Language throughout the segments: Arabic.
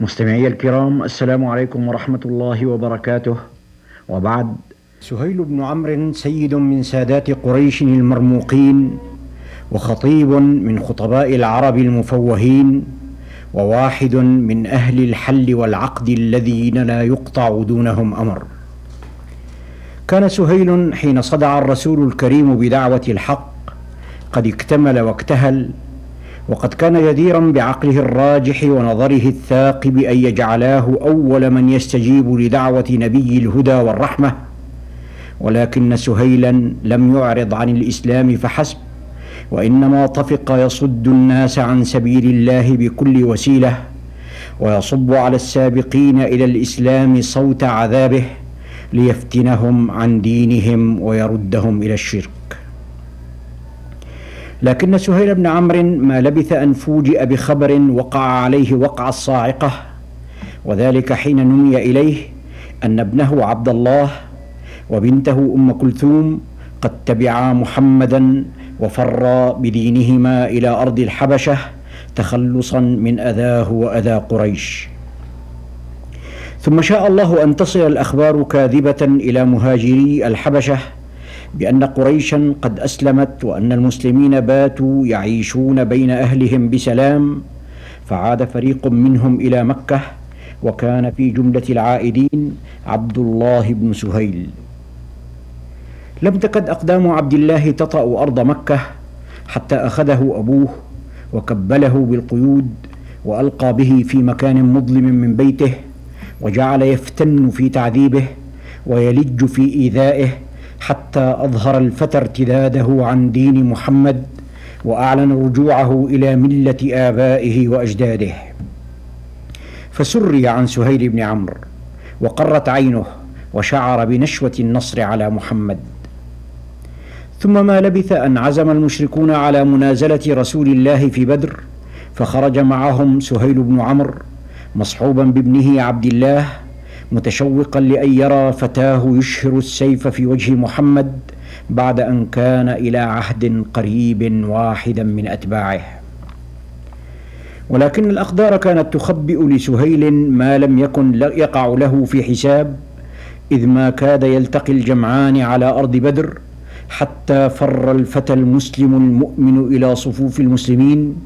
مستمعي الكرام السلام عليكم ورحمة الله وبركاته. وبعد سهيل بن عمرو سيد من سادات قريش المرموقين وخطيب من خطباء العرب المفوهين وواحد من أهل الحل والعقد الذين لا يقطع دونهم أمر. كان سهيل حين صدع الرسول الكريم بدعوة الحق قد اكتمل واكتهل وقد كان جديرا بعقله الراجح ونظره الثاقب ان يجعلاه أول من يستجيب لدعوة نبي الهدى والرحمة. ولكن سهيلا لم يعرض عن الإسلام فحسب وإنما طفق يصد الناس عن سبيل الله بكل وسيلة ويصب على السابقين إلى الإسلام صوت عذابه ليفتنهم عن دينهم ويردهم إلى الشرك. لكن سهيل بن عمرو ما لبث أن فوجئ بخبر وقع عليه وقع الصاعقة وذلك حين نمي إليه أن ابنه عبد الله وبنته أم كلثوم قد تبعا محمدا وفرا بدينهما إلى أرض الحبشة تخلصا من أذاه وأذى قريش. ثم شاء الله أن تصل الأخبار كاذبة إلى مهاجري الحبشة بأن قريشا قد أسلمت وأن المسلمين باتوا يعيشون بين أهلهم بسلام فعاد فريق منهم إلى مكة وكان في جملة العائدين عبد الله بن سهيل. لم تكد أقدام عبد الله تطأ أرض مكة حتى أخذه أبوه وكبله بالقيود وألقى به في مكان مظلم من بيته وجعل يفتن في تعذيبه ويلج في إيذائه حتى أظهر الفتى ارتداده عن دين محمد وأعلن رجوعه إلى ملة آبائه وأجداده. فسري عن سهيل بن عمرو وقرت عينه وشعر بنشوة النصر على محمد. ثم ما لبث أن عزم المشركون على منازلة رسول الله في بدر فخرج معهم سهيل بن عمرو مصحوبا بابنه عبد الله متشوقا لأن يرى فتاه يشهر السيف في وجه محمد بعد أن كان إلى عهد قريب واحدا من أتباعه. ولكن الاقدار كانت تخبئ لسهيل ما لم يكن يقع له في حساب إذ ما كاد يلتقي الجمعان على أرض بدر حتى فر الفتى المسلم المؤمن إلى صفوف المسلمين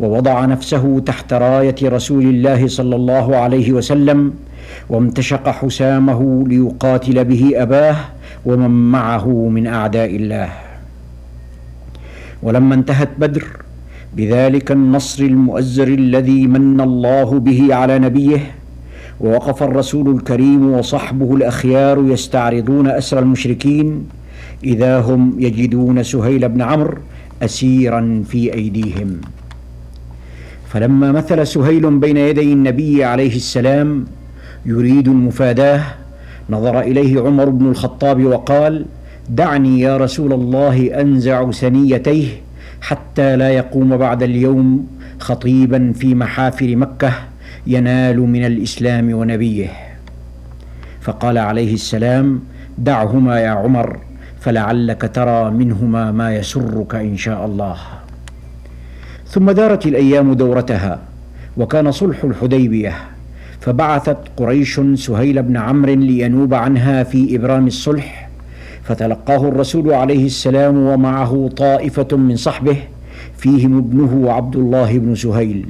ووضع نفسه تحت راية رسول الله صلى الله عليه وسلم وامتشق حسامه ليقاتل به أباه ومن معه من أعداء الله. ولما انتهت بدر بذلك النصر المؤزر الذي من الله به على نبيه ووقف الرسول الكريم وصحبه الأخيار يستعرضون أسر المشركين إذا هم يجدون سهيل بن عمرو اسيرا في أيديهم. فلما مثل سهيل بين يدي النبي عليه السلام يريد المفاداة نظر إليه عمر بن الخطاب وقال دعني يا رسول الله أنزع ثنيتيه حتى لا يقوم بعد اليوم خطيبا في محافل مكة ينال من الإسلام ونبيه. فقال عليه السلام دعهما يا عمر فلعلك ترى منهما ما يسرك إن شاء الله. ثم دارت الأيام دورتها وكان صلح الحديبية. فبعثت قريش سهيل بن عمرو لينوب عنها في إبرام الصلح فتلقاه الرسول عليه السلام ومعه طائفة من صحبه فيهم ابنه عبد الله بن سهيل.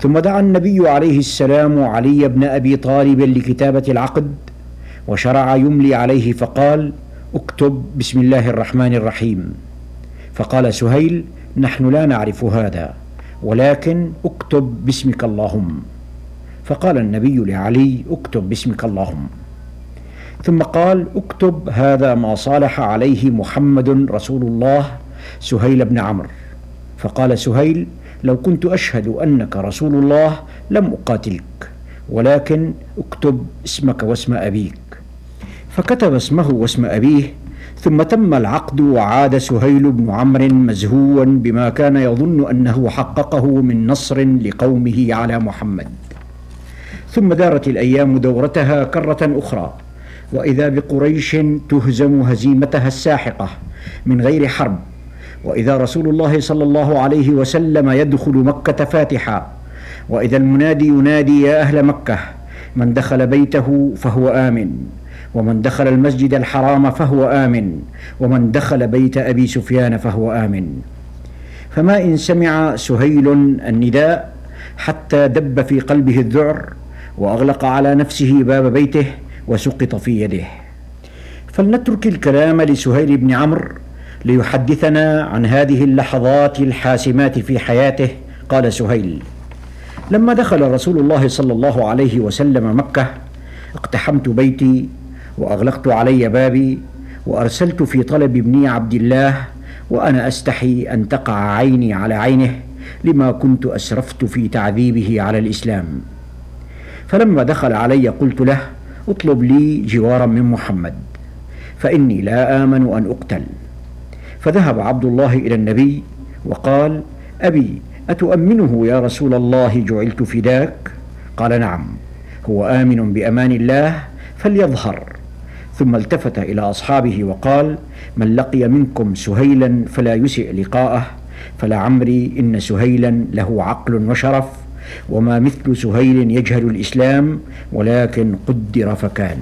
ثم دعا النبي عليه السلام علي بن أبي طالب لكتابة العقد وشرع يملي عليه فقال اكتب بسم الله الرحمن الرحيم. فقال سهيل نحن لا نعرف هذا ولكن اكتب باسمك اللهم. فقال النبي لعلي اكتب باسمك اللهم. ثم قال اكتب هذا ما صالح عليه محمد رسول الله سهيل بن عمرو. فقال سهيل لو كنت أشهد أنك رسول الله لم أقاتلك ولكن اكتب اسمك واسم أبيك. فكتب اسمه واسم أبيه ثم تم العقد وعاد سهيل بن عمرو مزهوا بما كان يظن أنه حققه من نصر لقومه على محمد. ثم دارت الأيام دورتها كرة أخرى وإذا بقريش تهزم هزيمتها الساحقة من غير حرب وإذا رسول الله صلى الله عليه وسلم يدخل مكة فاتحا وإذا المنادي ينادي يا أهل مكة من دخل بيته فهو آمن. ومن دخل المسجد الحرام فهو آمن ومن دخل بيت أبي سفيان فهو آمن. فما إن سمع سهيل النداء حتى دب في قلبه الذعر وأغلق على نفسه باب بيته وسقط في يده. فلنترك الكلام لسهيل بن عمرو ليحدثنا عن هذه اللحظات الحاسمات في حياته قال سهيل. لما دخل رسول الله صلى الله عليه وسلم مكة اقتحمت بيتي وأغلقت علي بابي وأرسلت في طلب ابني عبد الله وأنا أستحي أن تقع عيني على عينه لما كنت أسرفت في تعذيبه على الإسلام. فلما دخل علي قلت له اطلب لي جوارا من محمد فإني لا آمن أن أقتل. فذهب عبد الله إلى النبي وقال أبي أتؤمنه يا رسول الله جعلت فداك؟ قال نعم هو آمن بأمان الله فليظهر. ثم التفت إلى أصحابه وقال من لقي منكم سهيلا فلا يسئ لقاءه فلعمري إن سهيلا له عقل وشرف وما مثل سهيل يجهل الإسلام ولكن قدر فكان.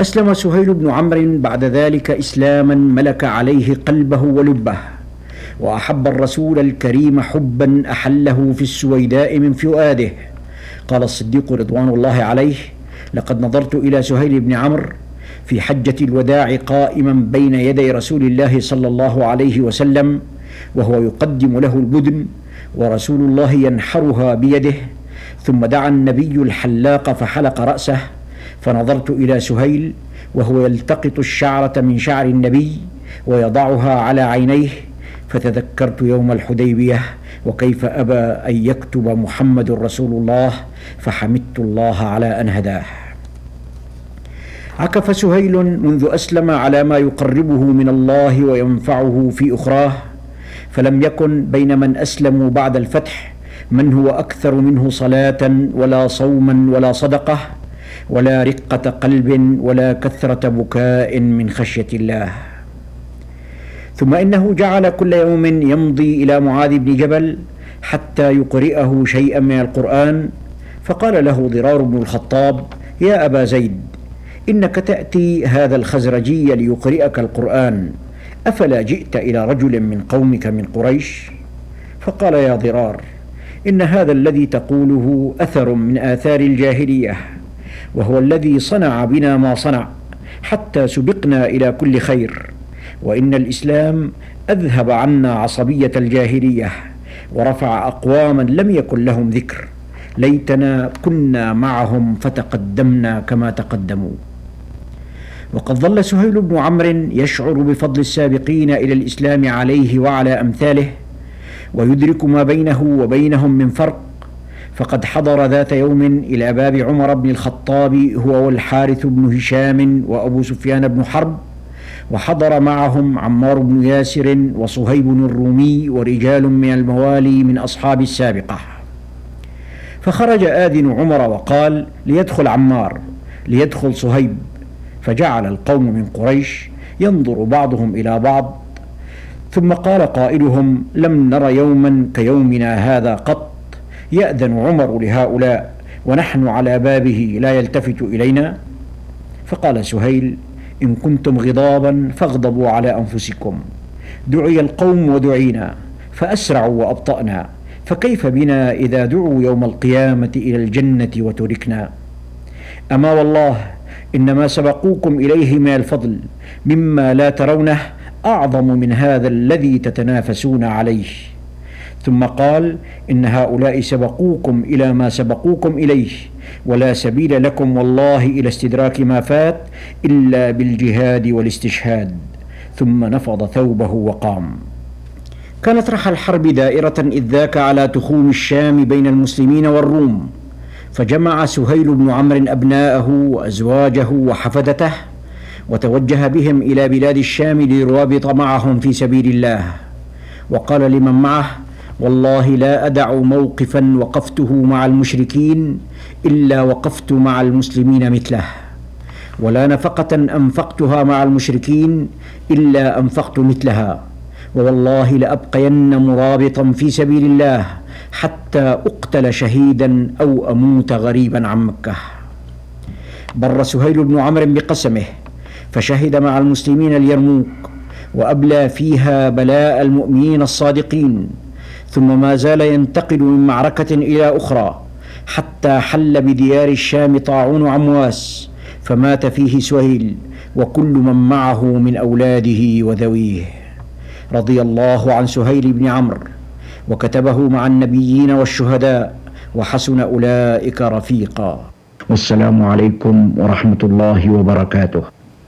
أسلم سهيل بن عمرو بعد ذلك إسلاما ملك عليه قلبه ولبه وأحب الرسول الكريم حبا أحله في السويداء من فؤاده. قال الصديق رضوان الله عليه لقد نظرت إلى سهيل بن عمرو في حجة الوداع قائما بين يدي رسول الله صلى الله عليه وسلم وهو يقدم له البدن ورسول الله ينحرها بيده ثم دعا النبي الحلاق فحلق رأسه فنظرت إلى سهيل وهو يلتقط الشعرة من شعر النبي ويضعها على عينيه فتذكرت يوم الحديبية وكيف أبى أن يكتب محمد رسول الله فحمدت الله على أن هداه. عكف سهيل منذ أسلم على ما يقربه من الله وينفعه في أخراه فلم يكن بين من أسلموا بعد الفتح من هو أكثر منه صلاة ولا صوما ولا صدقة ولا رقة قلب ولا كثرة بكاء من خشية الله. ثم إنه جعل كل يوم يمضي إلى معاذ بن جبل حتى يقرئه شيئا من القرآن. فقال له ضرار بن الخطاب يا أبا زيد إنك تأتي هذا الخزرجي ليقرئك القرآن. أفلا جئت إلى رجل من قومك من قريش؟ فقال يا ضرار إن هذا الذي تقوله أثر من آثار الجاهلية وهو الذي صنع بنا ما صنع حتى سبقنا إلى كل خير. وإن الإسلام أذهب عنا عصبية الجاهلية ورفع أقواما لم يكن لهم ذكر. ليتنا كنا معهم فتقدمنا كما تقدموا. وقد ظل سهيل بن عمرو يشعر بفضل السابقين إلى الإسلام عليه وعلى أمثاله ويدرك ما بينه وبينهم من فرق. فقد حضر ذات يوم إلى باب عمر بن الخطاب هو والحارث بن هشام وأبو سفيان بن حرب وحضر معهم عمار بن ياسر وصهيب الرومي ورجال من الموالي من أصحاب السابقة. فخرج آذن عمر وقال ليدخل عمار ليدخل صهيب. فجعل القوم من قريش ينظر بعضهم إلى بعض. ثم قال قائلهم لم نر يوما كيومنا هذا قط. يأذن عمر لهؤلاء ونحن على بابه لا يلتفت إلينا. فقال سهيل إن كنتم غضابا فاغضبوا على أنفسكم. دعي القوم ودعينا فأسرعوا وأبطأنا. فكيف بنا إذا دعوا يوم القيامة إلى الجنة وتركنا؟ أما والله إنما سبقوكم إليه من الفضل مما لا ترونه أعظم من هذا الذي تتنافسون عليه. ثم قال إن هؤلاء سبقوكم إلى ما سبقوكم إليه ولا سبيل لكم والله إلى استدراك ما فات إلا بالجهاد والاستشهاد. ثم نفض ثوبه وقام. كانت رحى الحرب دائرة إذ ذاك على تخوم الشام بين المسلمين والروم فجمع سهيل بن عمرو أبناءه وأزواجه وحفدته وتوجه بهم إلى بلاد الشام ليرابط معهم في سبيل الله. وقال لمن معه والله لا أدع موقفا وقفته مع المشركين إلا وقفت مع المسلمين مثله. ولا نفقة أنفقتها مع المشركين إلا أنفقت مثلها. ووالله لأبقين مرابطا في سبيل الله حتى أقتل شهيدا أو أموت غريبا عن مكة. بر سهيل بن عمرو بقسمه فشهد مع المسلمين اليرموك وأبلى فيها بلاء المؤمنين الصادقين. ثم ما زال ينتقل من معركة إلى أخرى حتى حل بديار الشام طاعون عمواس فمات فيه سهيل وكل من معه من أولاده وذويه. رضي الله عن سهيل بن عمرو وكتبه مع النبيين والشهداء وحسن أولئك رفيقا. والسلام عليكم ورحمة الله وبركاته.